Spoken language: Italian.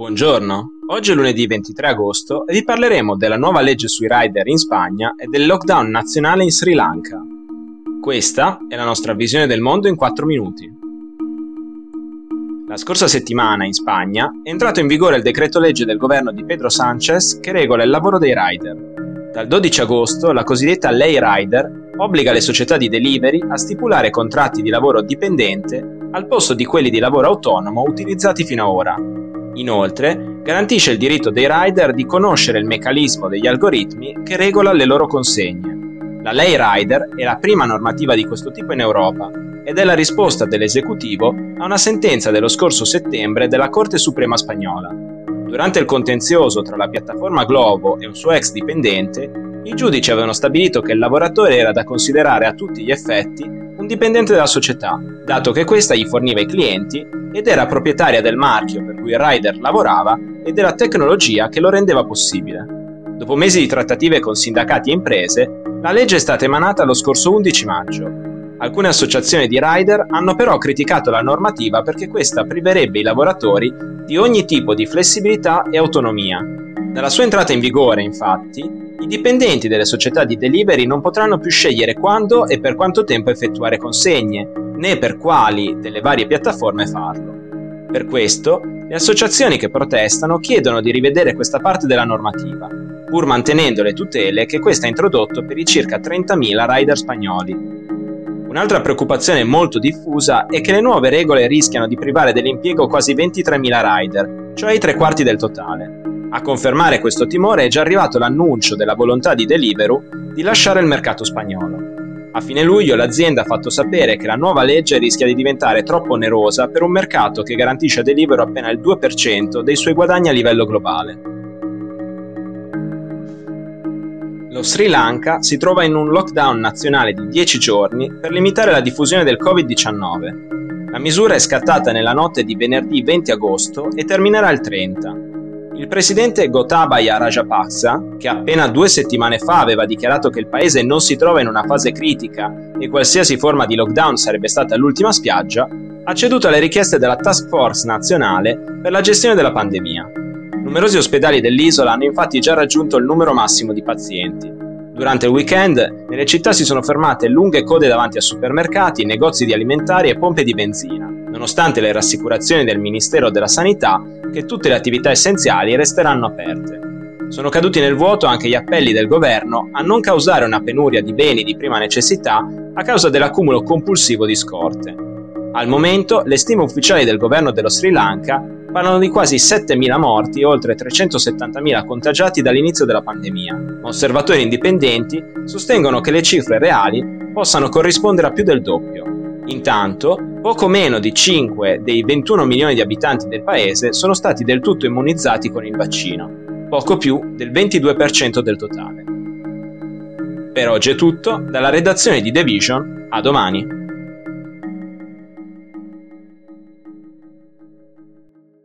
Buongiorno, oggi è lunedì 23 agosto e vi parleremo della nuova legge sui rider in Spagna e del lockdown nazionale in Sri Lanka. Questa è la nostra visione del mondo in 4 minuti. La scorsa settimana in Spagna è entrato in vigore il decreto legge del governo di Pedro Sánchez che regola il lavoro dei rider. Dal 12 agosto la cosiddetta Ley Rider obbliga le società di delivery a stipulare contratti di lavoro dipendente al posto di quelli di lavoro autonomo utilizzati fino ad ora, Inoltre, garantisce il diritto dei rider di conoscere il meccanismo degli algoritmi che regola le loro consegne. La Lei Rider è la prima normativa di questo tipo in Europa ed è la risposta dell'esecutivo a una sentenza dello scorso settembre della Corte Suprema spagnola. Durante il contenzioso tra la piattaforma Globo e un suo ex dipendente, i giudici avevano stabilito che il lavoratore era da considerare a tutti gli effetti un dipendente della società, dato che questa gli forniva i clienti ed era proprietaria del marchio per cui il rider lavorava e della tecnologia che lo rendeva possibile. Dopo mesi di trattative con sindacati e imprese, la legge è stata emanata lo scorso 11 maggio. Alcune associazioni di rider hanno però criticato la normativa perché questa priverebbe i lavoratori di ogni tipo di flessibilità e autonomia. Dalla sua entrata in vigore, infatti, i dipendenti delle società di delivery non potranno più scegliere quando e per quanto tempo effettuare consegne, né per quali delle varie piattaforme farlo. Per questo, le associazioni che protestano chiedono di rivedere questa parte della normativa, pur mantenendo le tutele che questa ha introdotto per i circa 30.000 rider spagnoli. Un'altra preoccupazione molto diffusa è che le nuove regole rischiano di privare dell'impiego quasi 23.000 rider, cioè i tre quarti del totale. A confermare questo timore è già arrivato l'annuncio della volontà di Deliveroo di lasciare il mercato spagnolo. A fine luglio l'azienda ha fatto sapere che la nuova legge rischia di diventare troppo onerosa per un mercato che garantisce a Deliveroo appena il 2% dei suoi guadagni a livello globale. Lo Sri Lanka si trova in un lockdown nazionale di 10 giorni per limitare la diffusione del Covid-19. La misura è scattata nella notte di venerdì 20 agosto e terminerà il 30. Il presidente Gotabaya Rajapaksa, che appena due settimane fa aveva dichiarato che il paese non si trova in una fase critica e qualsiasi forma di lockdown sarebbe stata l'ultima spiaggia, ha ceduto alle richieste della Task Force nazionale per la gestione della pandemia. Numerosi ospedali dell'isola hanno infatti già raggiunto il numero massimo di pazienti. Durante il weekend, nelle città si sono fermate lunghe code davanti a supermercati, negozi di alimentari e pompe di benzina, nonostante le rassicurazioni del Ministero della Sanità che tutte le attività essenziali resteranno aperte. Sono caduti nel vuoto anche gli appelli del governo a non causare una penuria di beni di prima necessità a causa dell'accumulo compulsivo di scorte. Al momento, le stime ufficiali del governo dello Sri Lanka parlano di quasi 7.000 morti e oltre 370.000 contagiati dall'inizio della pandemia, osservatori indipendenti sostengono che le cifre reali possano corrispondere a più del doppio. Intanto, poco meno di 5 dei 21 milioni di abitanti del paese sono stati del tutto immunizzati con il vaccino, poco più del 22% del totale. Per oggi è tutto, dalla redazione di The Vision, a domani.